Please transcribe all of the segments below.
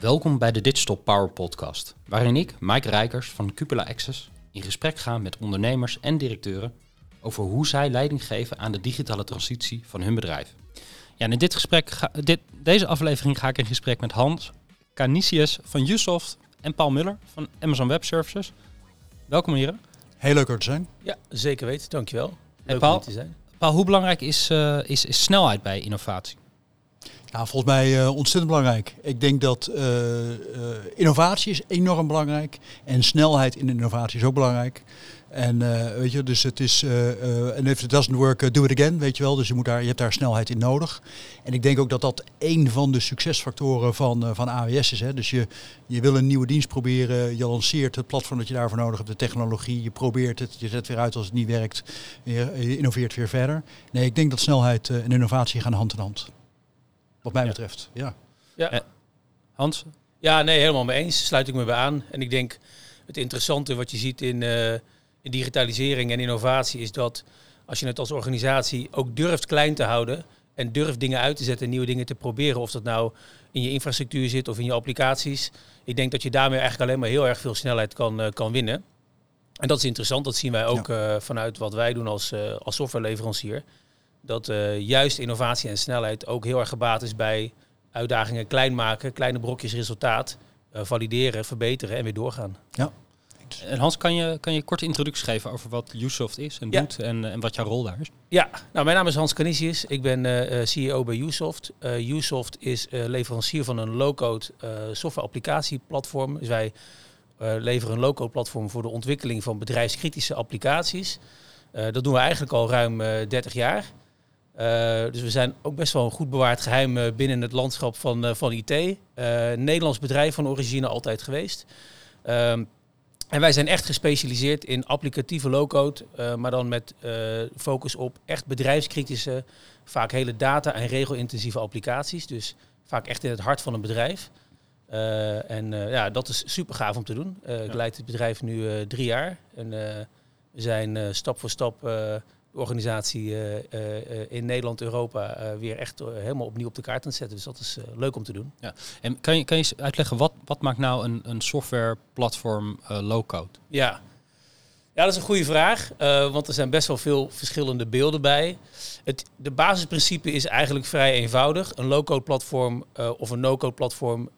Welkom bij de Digital Power Podcast, waarin ik, Mike Rijkers van Cupola Access, in gesprek ga met ondernemers en directeuren over hoe zij leiding geven aan de digitale transitie van hun bedrijf. Ja, en in dit gesprek ga, dit, deze aflevering ga ik in gesprek met Hans Canisius van Usoft en Paul Muller van Amazon Web Services. Welkom heren. Heel leuk er te zijn. Ja, zeker weten. Dankjewel. En Leuk Paul? om hier te zijn. Paul, hoe belangrijk is, eh, is, is snelheid bij innovatie? Nou, volgens mij eh, ontzettend belangrijk. Ik denk dat eh, eh, innovatie is enorm belangrijk en snelheid in innovatie is ook belangrijk. En weet je, dus het is, en if it doesn't work, do it again, weet je wel. Dus je, moet daar, je hebt daar snelheid in nodig. En ik denk ook dat dat een van de succesfactoren van, van AWS is. Hè. Dus je, je wil een nieuwe dienst proberen, je lanceert het platform dat je daarvoor nodig hebt, de technologie, je probeert het, je zet weer uit als het niet werkt, je, je innoveert weer verder. Nee, ik denk dat snelheid en innovatie gaan hand in hand. Wat mij Ja. betreft, ja. Ja. Eh, Hans? ja, nee, helemaal mee eens. Sluit ik me bij aan. En ik denk het interessante wat je ziet in, eh, in digitalisering en innovatie is dat als je het als organisatie ook durft klein te houden en durft dingen uit te zetten en nieuwe dingen te proberen, of dat nou in je infrastructuur zit of in je applicaties, ik denk dat je daarmee eigenlijk alleen maar heel erg veel snelheid kan, eh, kan winnen. En dat is interessant, dat zien wij ook eh, vanuit wat wij doen als, eh, als softwareleverancier. Dat eh, juist innovatie en snelheid ook heel erg gebaat is bij uitdagingen klein maken, kleine brokjes resultaat, eh, valideren, verbeteren en weer doorgaan. En Hans, kan je, kan je een korte introductie geven over wat Usoft is en Ja. doet en, en wat jouw rol daar is? Ja, nou mijn naam is Hans Canisius. Ik ben eh, eh, CEO bij Usoft. Eh Usoft is eh, leverancier van een low-code eh, software applicatieplatform. Dus wij eh, leveren een low-code platform voor de ontwikkeling van bedrijfskritische applicaties. Eh, dat doen we eigenlijk al ruim eh 30 jaar. Eh, dus we zijn ook best wel een goed bewaard geheim eh, binnen het landschap van, eh, van IT. Nederlands bedrijf van origine altijd geweest. Ehm, en wij zijn echt gespecialiseerd in applicatieve low-code, maar dan met focus op echt bedrijfskritische, vaak hele data- en regelintensieve applicaties. Dus vaak echt in het hart van een bedrijf. En ja, dat is super gaaf om te doen. Ik Ja. leid het bedrijf nu drie jaar. En we zijn stap voor stap organisatie eh, eh, in Nederland, Europa eh, weer echt helemaal opnieuw op de kaart aan zetten. Dus dat is leuk om te doen. En kan je, kan je eens uitleggen, wat, wat maakt nou een, een softwareplatform low-code? Ja. ja, dat is een goede vraag. want er zijn best wel veel verschillende beelden bij. Het, de basisprincipe is eigenlijk vrij eenvoudig. Een low-code platform of een no-code platform.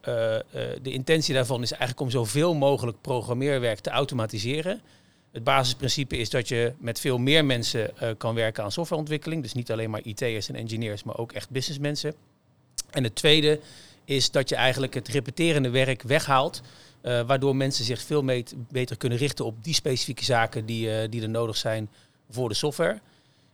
de intentie daarvan is eigenlijk om zoveel mogelijk programmeerwerk te automatiseren. Het basisprincipe is dat je met veel meer mensen eh, kan werken aan softwareontwikkeling. Dus niet alleen maar IT'ers en engineers, maar ook echt businessmensen. En het tweede is dat je eigenlijk het repeterende werk weghaalt. eh, waardoor mensen zich veel beter kunnen richten op die specifieke zaken die, eh, die er nodig zijn voor de software.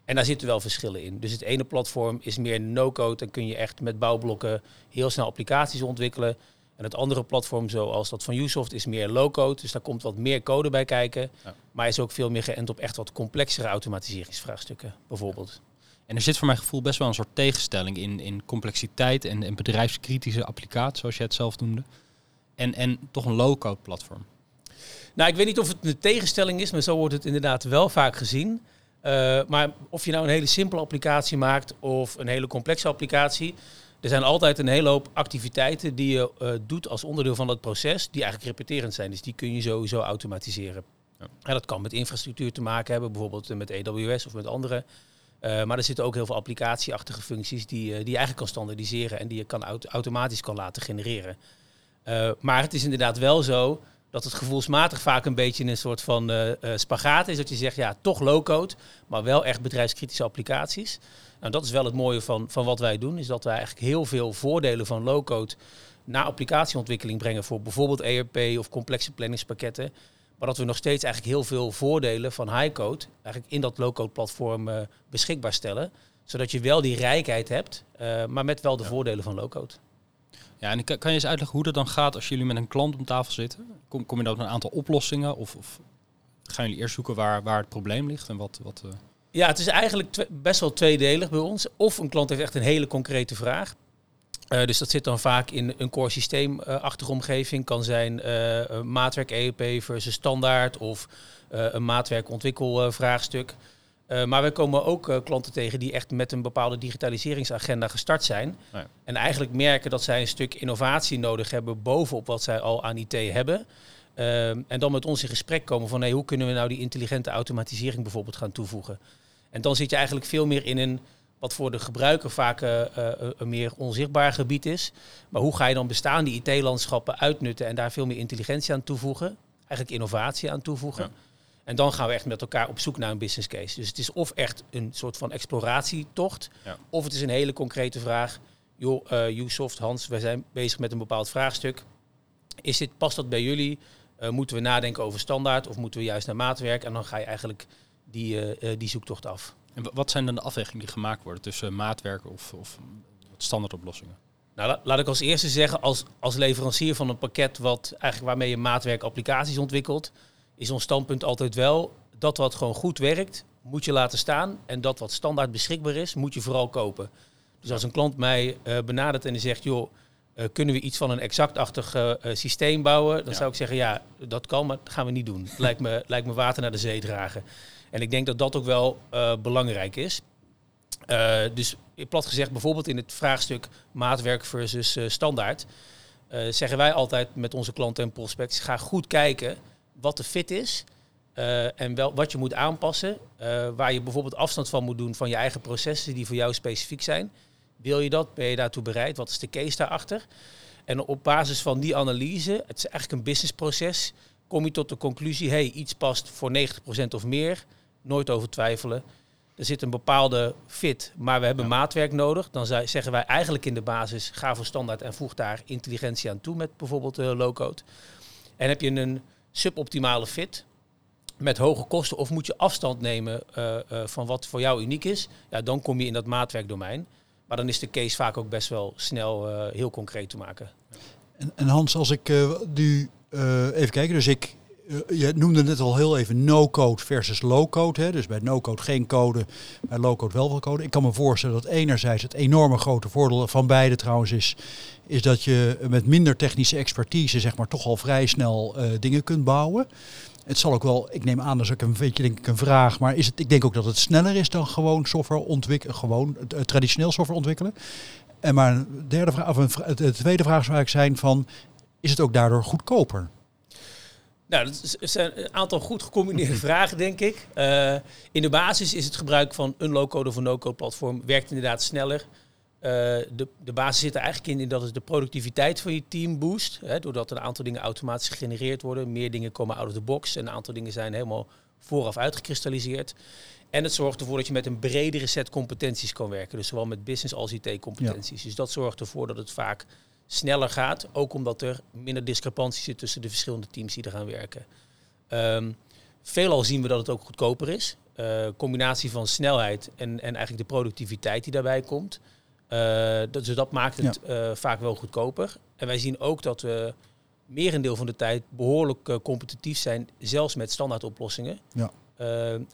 En daar zitten wel verschillen in. Dus het ene platform is meer no-code. Dan kun je echt met bouwblokken heel snel applicaties ontwikkelen. En het andere platform, zoals dat van Usoft, is meer low-code. Dus daar komt wat meer code bij kijken. Ja. Maar is ook veel meer geënt op echt wat complexere automatiseringsvraagstukken, bijvoorbeeld. En er zit voor mijn gevoel best wel een soort tegenstelling in, in complexiteit en, en bedrijfskritische applicaties, zoals je het zelf noemde. En, en toch een low-code platform. Nou, ik weet niet of het een tegenstelling is, maar zo wordt het inderdaad wel vaak gezien. Eh, maar of je nou een hele simpele applicatie maakt of een hele complexe applicatie, er zijn altijd een hele hoop activiteiten die je eh, doet als onderdeel van dat proces, die eigenlijk repeterend zijn. Dus die kun je sowieso automatiseren. Ja. En dat kan met infrastructuur te maken hebben, bijvoorbeeld eh, met AWS of met andere. Eh, maar er zitten ook heel veel applicatieachtige functies die, die je eigenlijk kan standaardiseren en die je kan aut- automatisch kan laten genereren. Maar het is inderdaad wel zo dat het gevoelsmatig vaak een beetje een soort van eh, spagaat is. Dat je zegt, ja, toch low-code, maar wel echt bedrijfskritische applicaties. Nou, dat is wel het mooie van, van wat wij doen, is dat wij eigenlijk heel veel voordelen van low-code naar applicatieontwikkeling brengen voor bijvoorbeeld ERP of complexe planningspakketten. Maar dat we nog steeds eigenlijk heel veel voordelen van high-code eigenlijk in dat low-code platform eh, beschikbaar stellen. Zodat je wel die rijkheid hebt, maar met wel de voordelen van low-code. Ja, en kan je eens uitleggen hoe dat dan gaat als jullie met een klant om tafel zitten? Kom, kom je dan met een aantal oplossingen of, of gaan jullie eerst zoeken waar, waar het probleem ligt en wat... wat eh, Ja, het is eigenlijk best wel tweedelig bij ons. Of een klant heeft echt een hele concrete vraag. Eh, dus dat zit dan vaak in een core systeemachtige omgeving. Kan zijn eh, maatwerk EEP versus standaard of eh, een maatwerk ontwikkelvraagstuk. Uh, maar we komen ook uh, klanten tegen die echt met een bepaalde digitaliseringsagenda gestart zijn. Ja. En eigenlijk merken dat zij een stuk innovatie nodig hebben bovenop wat zij al aan IT hebben. Uh, en dan met ons in gesprek komen van hey, hoe kunnen we nou die intelligente automatisering bijvoorbeeld gaan toevoegen. En dan zit je eigenlijk veel meer in een wat voor de gebruiker vaak uh, een meer onzichtbaar gebied is. Maar hoe ga je dan bestaande IT-landschappen uitnutten en daar veel meer intelligentie aan toevoegen? Eigenlijk innovatie aan toevoegen. En dan gaan we echt met elkaar op zoek naar een business case. Dus het is of echt een soort van exploratietocht, ja. of het is een hele concrete vraag. Joh, uh, Usoft, Hans, wij zijn bezig met een bepaald vraagstuk. Is dit, past dat bij jullie? Uh, moeten we nadenken over standaard of moeten we juist naar maatwerk? En dan ga je eigenlijk die, uh, die zoektocht af. En wat zijn dan de afwegingen die gemaakt worden tussen maatwerk of, of standaardoplossingen? Nou, laat ik als eerste zeggen, als, als leverancier van een pakket wat eigenlijk waarmee je maatwerk applicaties ontwikkelt, is ons standpunt altijd wel dat wat gewoon goed werkt, moet je laten staan. En dat wat standaard beschikbaar is, moet je vooral kopen. Dus als een klant mij uh, benadert en die zegt, joh, uh, kunnen we iets van een exactachtig uh, systeem bouwen? Dan zou ik zeggen, ja, dat kan, maar dat gaan we niet doen. lijkt, me, lijkt me water naar de zee dragen. En ik denk dat dat ook wel belangrijk is. dus plat gezegd, bijvoorbeeld in het vraagstuk maatwerk versus standaard, zeggen wij altijd met onze klanten en prospects, ga goed kijken wat de fit is. Uh, en wel, wat je moet aanpassen. Uh, waar je bijvoorbeeld afstand van moet doen van je eigen processen die voor jou specifiek zijn. Wil je dat? Ben je daartoe bereid? Wat is de case daarachter? En op basis van die analyse, het is eigenlijk een businessproces, kom je tot de conclusie, hey, iets past voor 90% of meer. Nooit over twijfelen. Er zit een bepaalde fit, maar we hebben maatwerk nodig. Dan zeggen wij eigenlijk in de basis, ga voor standaard en voeg daar intelligentie aan toe met bijvoorbeeld uh, low-code. En heb je een suboptimale fit met hoge kosten of moet je afstand nemen uh, uh, van wat voor jou uniek is, ja, dan kom je in dat maatwerkdomein. Maar dan is de case vaak ook best wel snel uh, heel concreet te maken. En, en Hans, als ik nu even kijk, dus ik je noemde net al heel even no-code versus low-code. Dus bij no-code geen code, bij low-code wel veel code. Ik kan me voorstellen dat enerzijds het enorme grote voordeel van beide trouwens is, is dat je met minder technische expertise zeg maar toch al vrij snel uh, dingen kunt bouwen. Het zal ook wel, ik neem aan, dat is ook een beetje denk ik een vraag, maar is het, ik denk ook dat het sneller is dan gewoon software ontwikkelen, gewoon uh, traditioneel software ontwikkelen. En maar een derde vraag, of een, de tweede vraag zou eigenlijk zijn van, is het ook daardoor goedkoper? Nou, dat zijn een aantal goed gecombineerde vragen, denk ik. Uh, in de basis is het gebruik van een low-code of een no-code platform werkt inderdaad sneller. Uh, de, de basis zit er eigenlijk in, dat het de productiviteit van je team boost. Hè, doordat een aantal dingen automatisch gegenereerd worden. Meer dingen komen out of the box en een aantal dingen zijn helemaal vooraf uitgekristalliseerd. En het zorgt ervoor dat je met een bredere set competenties kan werken. Dus zowel met business als IT-competenties. Dus dat zorgt ervoor dat het vaak sneller gaat. Ook omdat er minder discrepantie zit tussen de verschillende teams die er gaan werken. Um, veelal zien we dat het ook goedkoper is. Uh, combinatie van snelheid en, en eigenlijk de productiviteit die daarbij komt. Uh, dat, dus dat maakt het ja. uh, vaak wel goedkoper. En wij zien ook dat we merendeel van de tijd behoorlijk competitief zijn, zelfs met standaardoplossingen. Ja.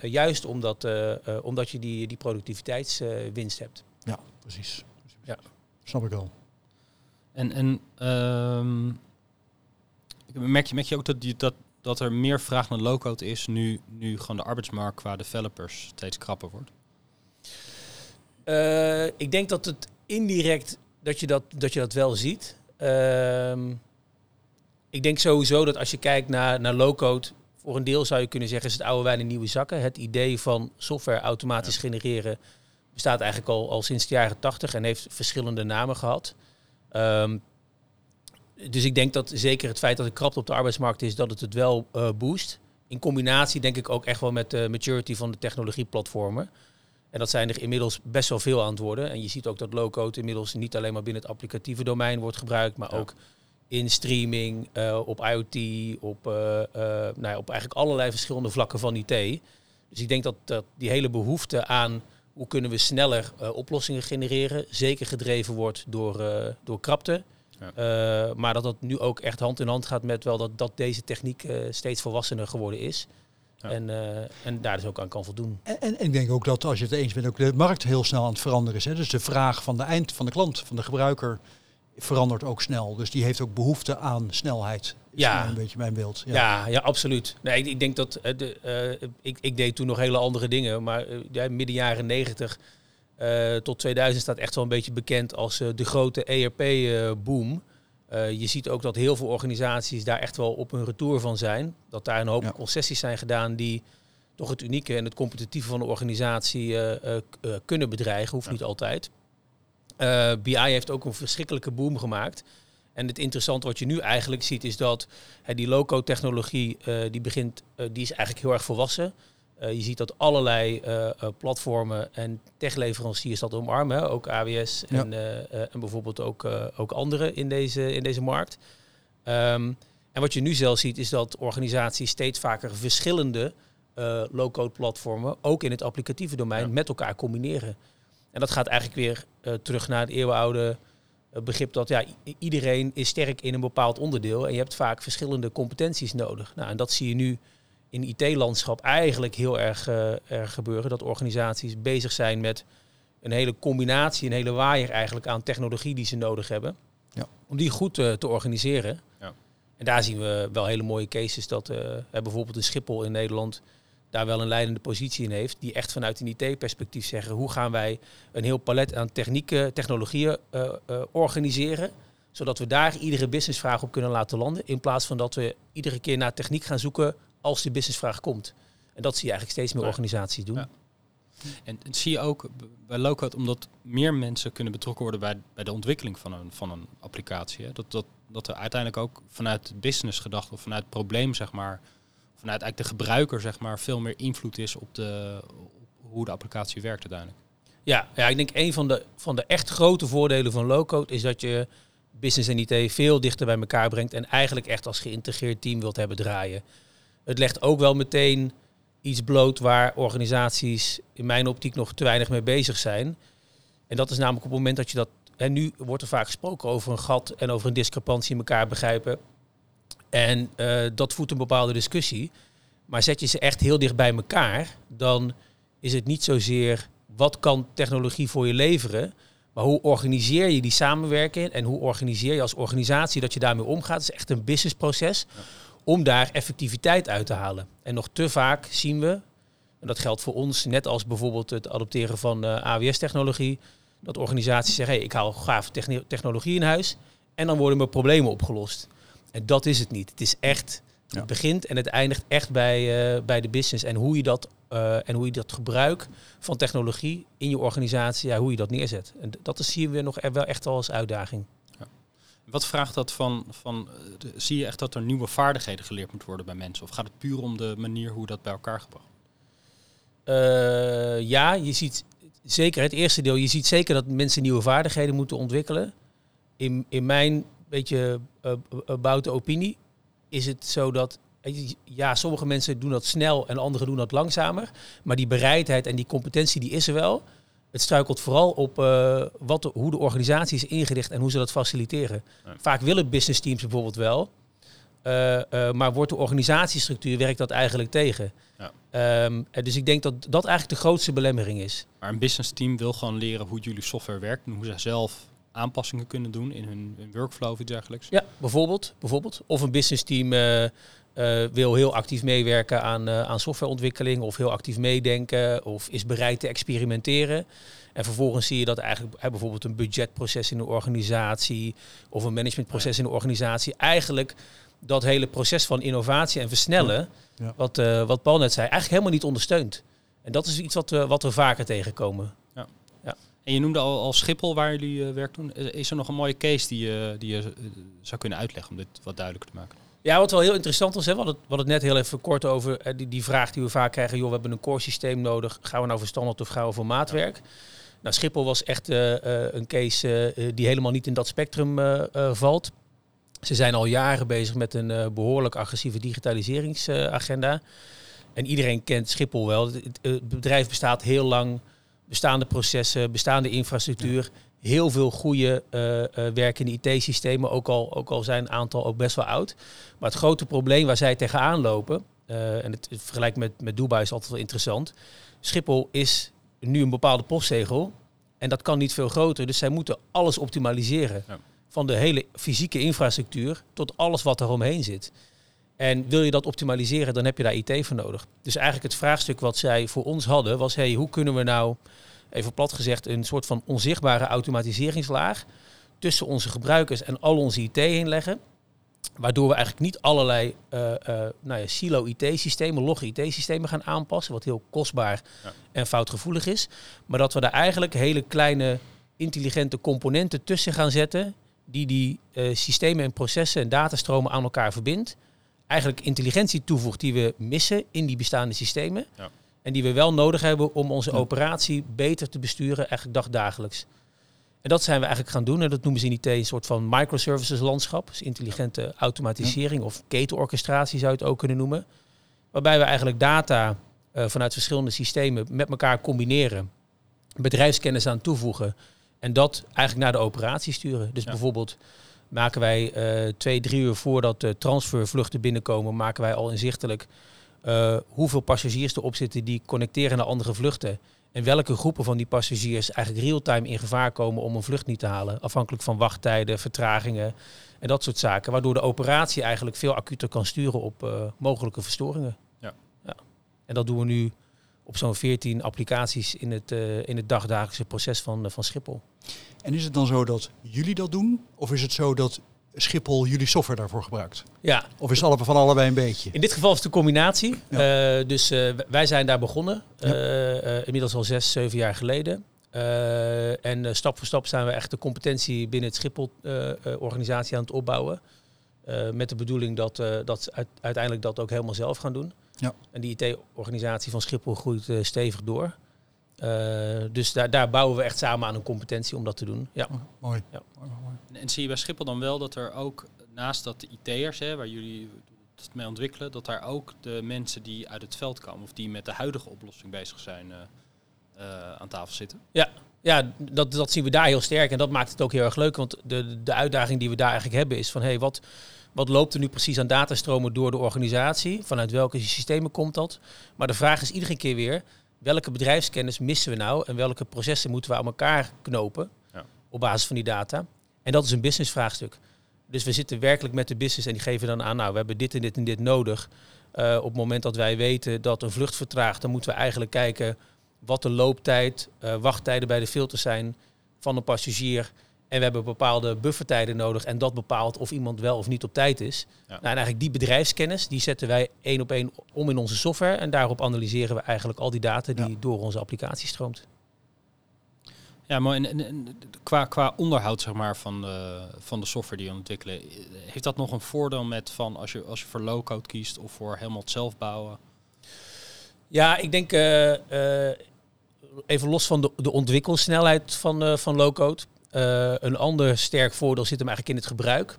juist omdat, omdat je die, die productiviteitswinst hebt. Ja, precies. Ja. Snap ik al. En, en um, merk, je, merk je ook dat, die, dat, dat er meer vraag naar low-code is nu, nu gewoon de arbeidsmarkt qua developers steeds krapper wordt? Uh, ik denk dat het indirect dat je dat, dat, je dat wel ziet. Uh, ik denk sowieso dat als je kijkt naar, naar low-code, voor een deel zou je kunnen zeggen is het oude wijn in nieuwe zakken. Het idee van software automatisch ja. genereren bestaat eigenlijk al, al sinds de jaren 80 en heeft verschillende namen gehad. Um, dus ik denk dat zeker het feit dat het krapte op de arbeidsmarkt is, dat het het wel uh, boost. In combinatie denk ik ook echt wel met de maturity van de technologieplatformen. En dat zijn er inmiddels best wel veel aan het worden. En je ziet ook dat low-code inmiddels niet alleen maar binnen het applicatieve domein wordt gebruikt, maar ja. ook in streaming, uh, op IoT, op, uh, nou ja, op eigenlijk allerlei verschillende vlakken van IT. Dus ik denk dat, dat die hele behoefte aan hoe kunnen we sneller oplossingen genereren, zeker gedreven wordt door, door krapte. Ja. Uh, maar dat dat nu ook echt hand in hand gaat met wel dat, dat deze techniek uh, steeds volwassener geworden is. Ja. En, uh, en daar dus ook aan kan voldoen. En, en, ik denk ook dat als je het eens bent, ook de markt heel snel aan het veranderen is. Hè? Dus de vraag van de eind van de klant, van de gebruiker, verandert ook snel. Dus die heeft ook behoefte aan snelheid. Is Ja. een beetje mijn beeld. Ja. Ja, ja, absoluut. Nee, ik, ik denk dat eh, de, eh, ik, ik deed toen nog hele andere dingen, maar eh, ja, midden jaren 90 eh, tot 2000 staat echt wel een beetje bekend als de grote ERP-boom. je ziet ook dat heel veel organisaties daar echt wel op hun retour van zijn. Dat daar een hoop Ja. concessies zijn gedaan die toch het unieke en het competitieve van de organisatie kunnen bedreigen. Hoeft niet altijd. Eh, BI heeft ook een verschrikkelijke boom gemaakt. En het interessante wat je nu eigenlijk ziet is dat hè, die low-code technologie eh, die begint, eh, die is eigenlijk heel erg volwassen. Je ziet dat allerlei platformen en techleveranciers dat omarmen. hè, Ook AWS en, en bijvoorbeeld ook, ook anderen in deze, in deze markt. Ehm, en wat je nu zelf ziet is dat organisaties steeds vaker verschillende low-code platformen, ook in het applicatieve domein, Ja. met elkaar combineren. En dat gaat eigenlijk weer eh, terug naar het eeuwenoude eh, begrip dat ja, iedereen is sterk in een bepaald onderdeel en je hebt vaak verschillende competenties nodig. Nou, en dat zie je nu in het IT-landschap eigenlijk heel erg, eh, erg gebeuren. Dat organisaties bezig zijn met een hele combinatie, een hele waaier eigenlijk aan technologie die ze nodig hebben. Ja. Om die goed eh, te organiseren. Ja. En daar zien we wel hele mooie cases dat eh, hè, bijvoorbeeld een Schiphol in Nederland daar wel een leidende positie in heeft. Die echt vanuit een IT-perspectief zeggen hoe gaan wij een heel palet aan technieken, technologieën eh, eh, organiseren. Zodat we daar iedere businessvraag op kunnen laten landen. In plaats van dat we iedere keer naar techniek gaan zoeken als die businessvraag komt. En dat zie je eigenlijk steeds meer organisaties doen. Ja. En zie je ook bij Lowcode, omdat meer mensen kunnen betrokken worden bij, bij de ontwikkeling van een, van een applicatie. Hè? Dat, dat, dat er uiteindelijk ook vanuit de business gedacht of vanuit het probleem, zeg maar, vanuit eigenlijk de gebruiker, zeg maar, veel meer invloed is op, de, hoe de applicatie werkt uiteindelijk. Ja, ja, ik denk een van de, van de echt grote voordelen van low-code is dat je business en IT veel dichter bij elkaar brengt en eigenlijk echt als geïntegreerd team wilt hebben draaien. Het legt ook wel meteen iets bloot waar organisaties in mijn optiek nog te weinig mee bezig zijn. En dat is namelijk op het moment dat je dat... En nu wordt er vaak gesproken over een gat en over een discrepantie in elkaar begrijpen. En eh, dat voedt een bepaalde discussie. Maar zet je ze echt heel dicht bij elkaar, dan is het niet zozeer wat kan technologie voor je leveren, maar hoe organiseer je die samenwerking en hoe organiseer je als organisatie dat je daarmee omgaat. Het is echt een businessproces om daar effectiviteit uit te halen. En nog te vaak zien we, en dat geldt voor ons, net als bijvoorbeeld het adopteren van eh, AWS-technologie, dat organisaties zeggen, hey, ik haal gaaf technologie in huis en dan worden mijn problemen opgelost. En dat is het niet. Het is echt, Ja. het begint en het eindigt echt bij, eh, bij de business en hoe je dat eh, en hoe je dat gebruik van technologie in je organisatie, ja, hoe je dat neerzet. En dat is, zien we nog e- wel echt al als uitdaging. Wat vraagt dat van, van eh, de- zie je echt dat er nieuwe vaardigheden geleerd moeten worden bij mensen? Of gaat het puur om de manier hoe dat bij elkaar gebracht? Eh, ja, je ziet zeker het eerste deel. Je ziet zeker dat mensen nieuwe vaardigheden moeten ontwikkelen. In, in mijn beetje uh, boute opinie is het zo dat eh, ja, sommige mensen doen dat snel en anderen doen dat langzamer. Maar die bereidheid en die competentie die is er wel. Het struikelt vooral op eh, wat de, hoe de organisatie is ingericht en hoe ze dat faciliteren. Vaak willen business teams bijvoorbeeld wel. Uh, uh, maar wordt de organisatiestructuur, werkt dat eigenlijk tegen. Ja. Um, dus ik denk dat dat eigenlijk de grootste belemmering is. Maar een business team wil gewoon leren hoe jullie software werkt en hoe ze zelf aanpassingen kunnen doen in hun, hun workflow of iets dergelijks. Ja, bijvoorbeeld. bijvoorbeeld. Of een business team uh, wil heel actief meewerken aan, aan softwareontwikkeling of heel actief meedenken of is bereid te experimenteren. En vervolgens zie je dat eigenlijk hè, bijvoorbeeld een budgetproces in de organisatie of een managementproces in de organisatie eigenlijk dat hele proces van innovatie en versnellen, ja. Ja. Wat, uh, wat Paul net zei, eigenlijk helemaal niet ondersteunt. En dat is iets wat we, wat we vaker tegenkomen. En je noemde al, al Schiphol waar jullie uh, werk doen. Is er nog een mooie case die, uh, die je zou kunnen uitleggen om dit wat duidelijker te maken? Ja, wat wel heel interessant was, hè, we hadden het, we hadden het net heel even kort over die, die vraag die we vaak krijgen. Joh, we hebben een core systeem nodig. Gaan we nou voor standaard of gaan we voor maatwerk? Ja. Nou, Schiphol was echt een case die helemaal niet in dat spectrum valt. Ze zijn al jaren bezig met een behoorlijk agressieve digitaliseringsagenda. En iedereen kent Schiphol wel. Het, het, bedrijf bestaat heel lang. Bestaande processen, bestaande infrastructuur. Ja. Heel veel goede uh, werkende IT-systemen. Ook al, ook al zijn een aantal ook best wel oud. Maar het grote probleem waar zij tegenaan lopen. en het, het vergelijk met, met Dubai is altijd wel interessant. Schiphol is nu een bepaalde postzegel. En dat kan niet veel groter. Dus zij moeten alles optimaliseren. Ja Van de hele fysieke infrastructuur tot alles wat er omheen zit. En wil je dat optimaliseren, dan heb je daar IT voor nodig. Dus eigenlijk het vraagstuk wat zij voor ons hadden was: hey, hoe kunnen we nou, even plat gezegd, een soort van onzichtbare automatiseringslaag tussen onze gebruikers en al onze IT heen leggen? Waardoor we eigenlijk niet allerlei uh, uh, nou ja, silo-IT-systemen, log-IT-systemen gaan aanpassen, wat heel kostbaar ja. en foutgevoelig is. Maar dat we daar eigenlijk hele kleine intelligente componenten tussen gaan zetten, die die uh, systemen en processen en datastromen aan elkaar verbindt. Eigenlijk intelligentie toevoegt die we missen in die bestaande systemen. Ja. En die we wel nodig hebben om onze operatie beter te besturen, eigenlijk dagdagelijks. En dat zijn we eigenlijk gaan doen. En dat noemen ze in IT een soort van microservices landschap. Dus intelligente automatisering of ketenorchestratie zou je het ook kunnen noemen. Waarbij we eigenlijk data uh, vanuit verschillende systemen met elkaar combineren. Bedrijfskennis aan toevoegen. En dat eigenlijk naar de operatie sturen. Dus ja. bijvoorbeeld maken wij uh, twee, drie uur voordat de transfervluchten binnenkomen, maken wij al inzichtelijk uh, hoeveel passagiers erop zitten die connecteren naar andere vluchten. En welke groepen van die passagiers eigenlijk real-time in gevaar komen om een vlucht niet te halen. Afhankelijk van wachttijden, vertragingen en dat soort zaken. Waardoor de operatie eigenlijk veel acuter kan sturen op uh, mogelijke verstoringen. Ja. ja. En dat doen we nu op zo'n 14 applicaties in het, uh, in het dagdagelijkse proces van, uh, van Schiphol. En is het dan zo dat jullie dat doen? Of is het zo dat Schiphol jullie software daarvoor gebruikt? Ja. Of is het van allebei een beetje? In dit geval is het een combinatie. Ja. Uh, dus wij zijn daar begonnen. Ja. Inmiddels al zes, zeven jaar geleden. en stap voor stap zijn we echt de competentie binnen het Schiphol-organisatie aan het opbouwen. met de bedoeling dat, dat uit, uiteindelijk dat ook helemaal zelf gaan doen. Ja. En die IT-organisatie van Schiphol groeit stevig door. Uh, dus daar, daar, bouwen we echt samen aan een competentie om dat te doen. Ja. Oh, mooi. Ja. mooi, mooi. En zie je bij Schiphol dan wel dat er ook naast dat de IT'ers, waar jullie het mee ontwikkelen, dat daar ook de mensen die uit het veld komen of die met de huidige oplossing bezig zijn uh, uh, aan tafel zitten? Ja, ja dat, dat zien we daar heel sterk en dat maakt het ook heel erg leuk. Want de, de uitdaging die we daar eigenlijk hebben is van hé, hey, wat, wat loopt er nu precies aan datastromen door de organisatie? Vanuit welke systemen komt dat? Maar de vraag is iedere keer weer, welke bedrijfskennis missen we nou en welke processen moeten we aan elkaar knopen ja. op basis van die data. En dat is een business vraagstuk. Dus we zitten werkelijk met de business en die geven dan aan, nou we hebben dit en dit en dit nodig. Uh, op het moment dat wij weten dat een vlucht vertraagt, dan moeten we eigenlijk kijken wat de looptijd, uh, wachttijden bij de filters zijn van een passagier. En we hebben bepaalde buffertijden nodig en dat bepaalt of iemand wel of niet op tijd is. Ja. Nou, en eigenlijk die bedrijfskennis, die zetten wij één op één om in onze software. En daarop analyseren we eigenlijk al die data die ja. door onze applicatie stroomt. Ja, maar en, en, qua, qua onderhoud zeg maar, van, de, van de software die je ontwikkelen, heeft dat nog een voordeel met van als je, als je voor low-code kiest of voor helemaal het zelf bouwen? Ja, ik denk uh, uh, even los van de, de ontwikkelsnelheid van, uh, van low-code. Uh, een ander sterk voordeel zit hem eigenlijk in het gebruik.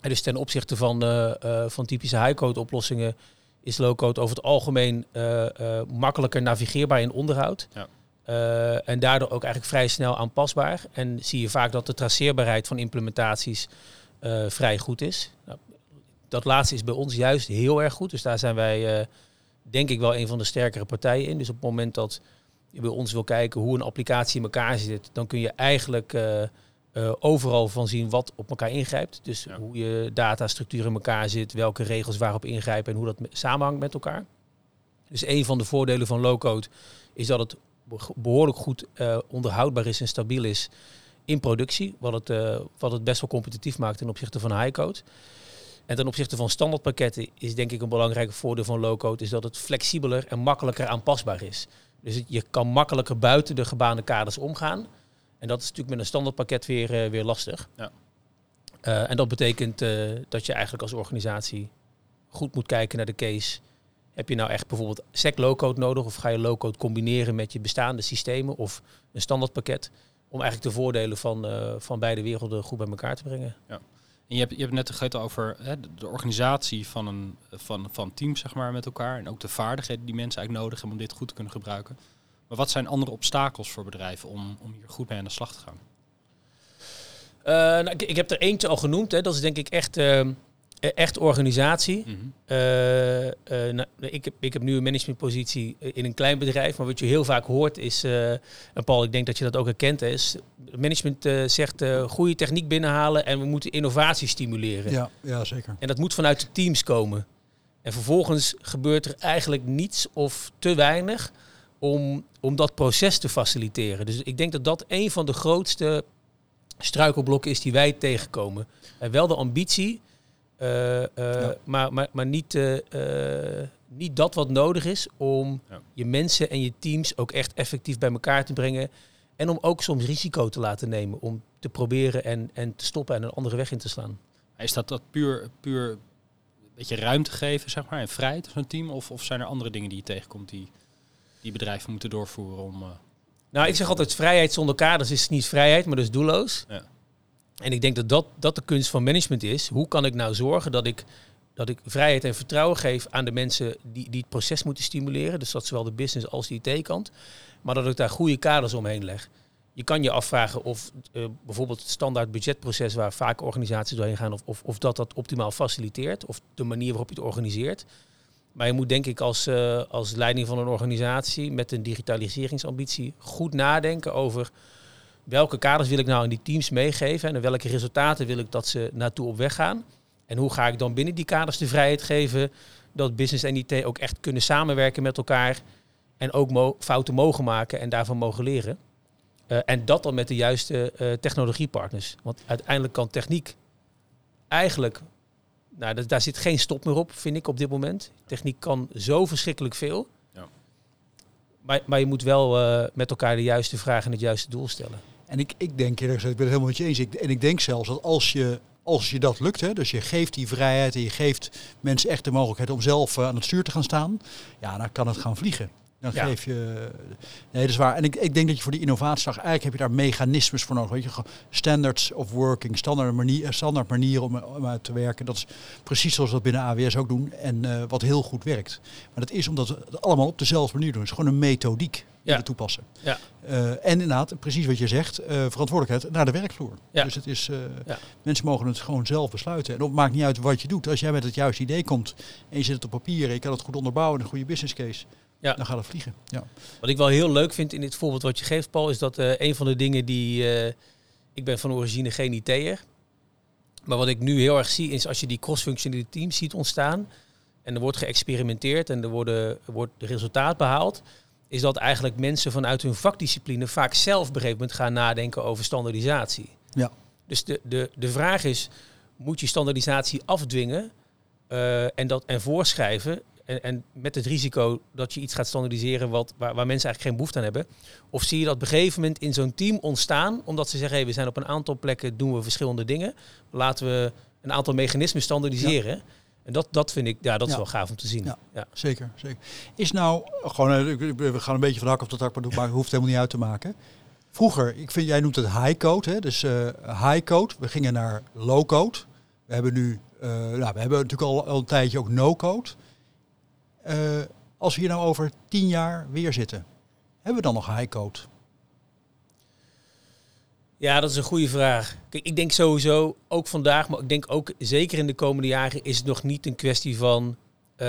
En dus ten opzichte van, uh, uh, van typische high-code oplossingen is low-code over het algemeen makkelijker navigeerbaar in onderhoud. Ja. en daardoor ook eigenlijk vrij snel aanpasbaar. En zie je vaak dat de traceerbaarheid van implementaties vrij goed is. Nou, dat laatste is bij ons juist heel erg goed. Dus daar zijn wij denk ik wel een van de sterkere partijen in. Dus op het moment dat je bij ons wil kijken hoe een applicatie in elkaar zit, dan kun je eigenlijk uh, uh, overal van zien wat op elkaar ingrijpt. Dus ja. hoe je datastructuur in elkaar zit, welke regels waarop ingrijpen en hoe dat samenhangt met elkaar. Dus een van de voordelen van low-code is dat het behoorlijk goed uh, onderhoudbaar is en stabiel is in productie, wat het, wat het best wel competitief maakt ten opzichte van high-code. En ten opzichte van standaardpakketten is denk ik een belangrijk voordeel van low-code is dat het flexibeler en makkelijker aanpasbaar is. Dus je kan makkelijker buiten de gebaande kaders omgaan. En dat is natuurlijk met een standaardpakket weer, uh, weer lastig. Ja. Uh, en dat betekent uh, dat je eigenlijk als organisatie goed moet kijken naar de case. Heb je nou echt bijvoorbeeld SEC low-code nodig of ga je low-code combineren met je bestaande systemen of een standaardpakket om eigenlijk de voordelen van, van beide werelden goed bij elkaar te brengen. Ja. En je hebt, je hebt net gegeten over hè, de organisatie van een van, van team zeg maar, met elkaar. En ook de vaardigheden die mensen eigenlijk nodig hebben om dit goed te kunnen gebruiken. Maar wat zijn andere obstakels voor bedrijven om, om hier goed mee aan de slag te gaan? Uh, nou, ik, heb er eentje al genoemd. Hè. Dat is denk ik echt uh, E- Echt organisatie. Mhm. Eh, eh, nou, ik, heb, ik heb nu een managementpositie in een klein bedrijf. Maar wat je heel vaak hoort is, eh, en Paul, ik denk dat je dat ook herkent, is management eh, zegt eh, goede techniek binnenhalen en we moeten innovatie stimuleren. Ja, ja, zeker. En dat moet vanuit de teams komen. En vervolgens gebeurt er eigenlijk niets of te weinig om, om dat proces te faciliteren. Dus ik denk dat dat een van de grootste struikelblokken is die wij tegenkomen. En wel de ambitie, eh, eh, Ja. maar, maar, maar niet, eh, eh, niet dat wat nodig is om Ja. je mensen en je teams ook echt effectief bij elkaar te brengen. En om ook soms risico te laten nemen. Om te proberen en, en te stoppen en een andere weg in te slaan. Is dat, dat puur, puur een beetje ruimte geven, zeg maar, en vrijheid van een team? Of, of zijn er andere dingen die je tegenkomt die, die bedrijven moeten doorvoeren om... eh, Nou, ik zeg altijd vrijheid zonder kaders is niet vrijheid, maar dus doelloos. Ja. En ik denk dat, dat dat de kunst van management is. Hoe kan ik nou zorgen dat ik, dat ik vrijheid en vertrouwen geef aan de mensen die, die het proces moeten stimuleren. Dus dat zowel de business als de IT-kant. Maar dat ik daar goede kaders omheen leg. Je kan je afvragen of eh, bijvoorbeeld het standaard budgetproces waar vaak organisaties doorheen gaan, of, of, of dat dat optimaal faciliteert. Of de manier waarop je het organiseert. Maar je moet denk ik als, eh, als leiding van een organisatie met een digitaliseringsambitie goed nadenken over welke kaders wil ik nou aan die teams meegeven en welke resultaten wil ik dat ze naartoe op weg gaan. En hoe ga ik dan binnen die kaders de vrijheid geven dat business en IT ook echt kunnen samenwerken met elkaar en ook mo- fouten mogen maken en daarvan mogen leren. Eh, en dat dan met de juiste eh, technologiepartners. Want uiteindelijk kan techniek eigenlijk, nou, daar zit geen stop meer op, vind ik op dit moment. Techniek kan zo verschrikkelijk veel. Ja. Maar, maar je moet wel eh, met elkaar de juiste vraag en het juiste doel stellen. En ik, ik denk eerlijk gezegd, ik ben het helemaal met je eens. Ik, en ik denk zelfs dat als je, als je dat lukt, hè, dus je geeft die vrijheid en je geeft mensen echt de mogelijkheid om zelf eh, aan het stuur te gaan staan, ja, dan kan het gaan vliegen. Dan Ja. geef je. Nee, dat is waar. En ik, ik denk dat je voor die innovatieslag eigenlijk heb je daar mechanismes voor nodig. Weet je, standards of working, standaard, manier, eh, standaard manieren om, om uit te werken. Dat is precies zoals we dat binnen AWS ook doen en eh, wat heel goed werkt. Maar dat is omdat we het allemaal op dezelfde manier doen. Het is gewoon een methodiek die Ja. toepassen. Ja. Eh, en inderdaad, precies wat je zegt, eh, verantwoordelijkheid naar de werkvloer. Ja. Dus het is, eh, mensen mogen het gewoon zelf besluiten. En het maakt niet uit wat je doet. Als jij met het juiste idee komt en je zet het op papier en je kan het goed onderbouwen, een goede business case, Ja. dan gaat het vliegen. Ja. Wat ik wel heel leuk vind in dit voorbeeld wat je geeft, Paul, is dat een van de dingen die. ik ben van origine geen IT'er. Maar wat ik nu heel erg zie, is als je die cross-functionele teams ziet ontstaan. En er wordt geëxperimenteerd en er worden, er wordt resultaat behaald. Is dat eigenlijk mensen vanuit hun vakdiscipline vaak zelf op een gegeven moment gaan nadenken over standaardisatie. Ja. Dus de, de, de vraag is, moet je standaardisatie afdwingen eh, en, dat, en voorschrijven? En, en met het risico dat je iets gaat standaardiseren wat, waar, waar mensen eigenlijk geen behoefte aan hebben. Of zie je dat op een gegeven moment in zo'n team ontstaan, omdat ze zeggen, hey, we zijn op een aantal plekken, doen we verschillende dingen. Laten we een aantal mechanismen standaardiseren. En dat, dat vind ik, ja, dat is Ja. wel gaaf om te zien. Ja. Ja. Zeker, zeker. Is nou, gewoon, eh, we gaan een beetje van hak op de tak, maar dat hoeft helemaal niet uit te maken. Vroeger, ik vind, jij noemt het high code, hè? dus eh, high code. We gingen naar low code. We hebben nu, eh, nou, we hebben natuurlijk al, al een tijdje ook no code. Als we hier nou over tien jaar weer zitten, hebben we dan nog high code? Ja, dat is een goede vraag. Kijk, ik denk sowieso, ook vandaag, maar ik denk ook zeker in de komende jaren, is het nog niet een kwestie van eh,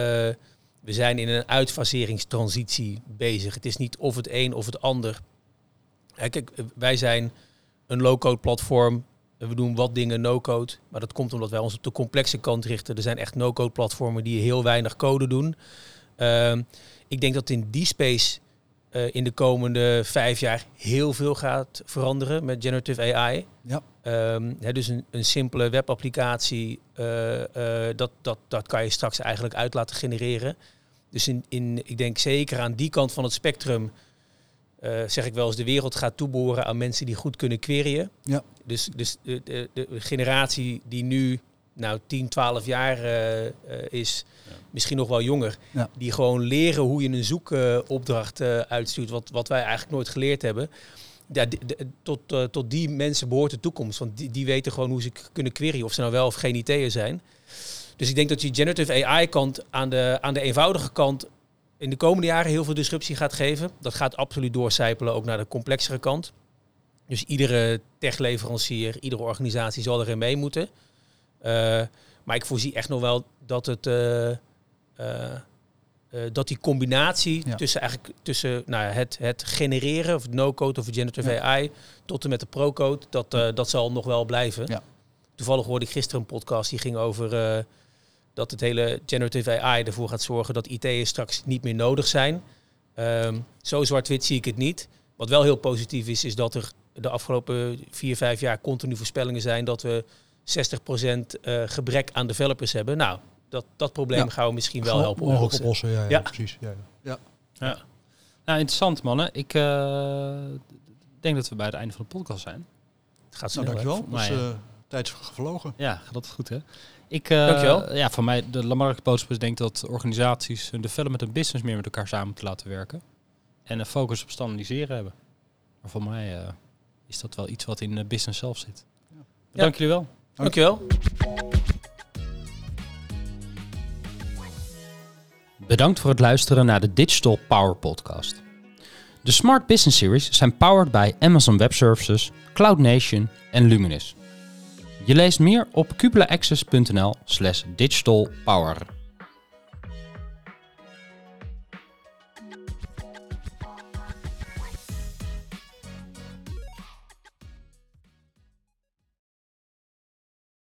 we zijn in een uitfaseringstransitie bezig. Het is niet of het een of het ander. Kijk, eh, wij zijn een low-code platform. We doen wat dingen no-code. Maar dat komt omdat wij ons op de complexe kant richten. Er zijn echt no-code platformen die heel weinig code doen. Ehm, ik denk dat in die space eh, in de komende vijf jaar heel veel gaat veranderen met generative AI. Ja. Ehm, dus een, een simpele webapplicatie, eh, eh, dat, dat, dat kan je straks eigenlijk uit laten genereren. Dus in, in, ik denk zeker aan die kant van het spectrum, zeg ik wel eens, de wereld gaat toeboren aan mensen die goed kunnen queryen. Ja. Dus, dus de, de, de generatie die nu nou 10, 12 jaar eh, eh, is, Ja. misschien nog wel jonger, Ja. die gewoon leren hoe je een zoekopdracht eh, uitstuurt, wat, wat wij eigenlijk nooit geleerd hebben. Ja, de- tot, tot die mensen behoort de toekomst. Want die, die weten gewoon hoe ze kunnen queryen, of ze nou wel of geen IT'er zijn. Dus ik denk dat die generative AI-kant aan de, aan de eenvoudige kant in de komende jaren heel veel disruptie gaat geven. Dat gaat absoluut doorcijpelen ook naar de complexere kant. Dus iedere techleverancier, iedere organisatie zal erin mee moeten. Eh, maar ik voorzie echt nog wel dat het... eh, eh, dat die combinatie Ja. tussen, eigenlijk, tussen nou, ja, het, het genereren, of het no-code of generative Ja. AI, tot en met de pro-code, dat, dat zal nog wel blijven. Ja. Toevallig hoorde ik gisteren een podcast die ging over dat het hele generative AI ervoor gaat zorgen dat IT'ers straks niet meer nodig zijn. Ehm, zo zwart-wit zie ik het niet. Wat wel heel positief is, is dat er de afgelopen vier, vijf jaar continu voorspellingen zijn dat we 60% eh, gebrek aan developers hebben. Nou, dat, dat probleem Ja. gaan we misschien wel helpen oplossen. oplossen. Ja, ja, Ja. precies. Ja, ja. Ja. Nou, interessant mannen. Ik eh, denk dat we bij het einde van de podcast zijn. Het gaat Nou, snel. hè? dankjewel. Dat is eh, tijd gevlogen. Ja, gaat dat goed hè? Ik, eh, Dankjewel. Ja, van mij, de belangrijke boodschap is denk ik dat organisaties hun development en business meer met elkaar samen moeten laten werken. En een focus op standaardiseren hebben. Maar voor mij eh, is dat wel iets wat in de business zelf zit. Dank jullie wel. Dankjewel. Bedankt voor het luisteren naar de Digital Power Podcast. De Smart Business Series zijn powered bij Amazon Web Services, Cloud Nation en Luminous. Je leest meer op cupulaaccess.nl slash digitalpower.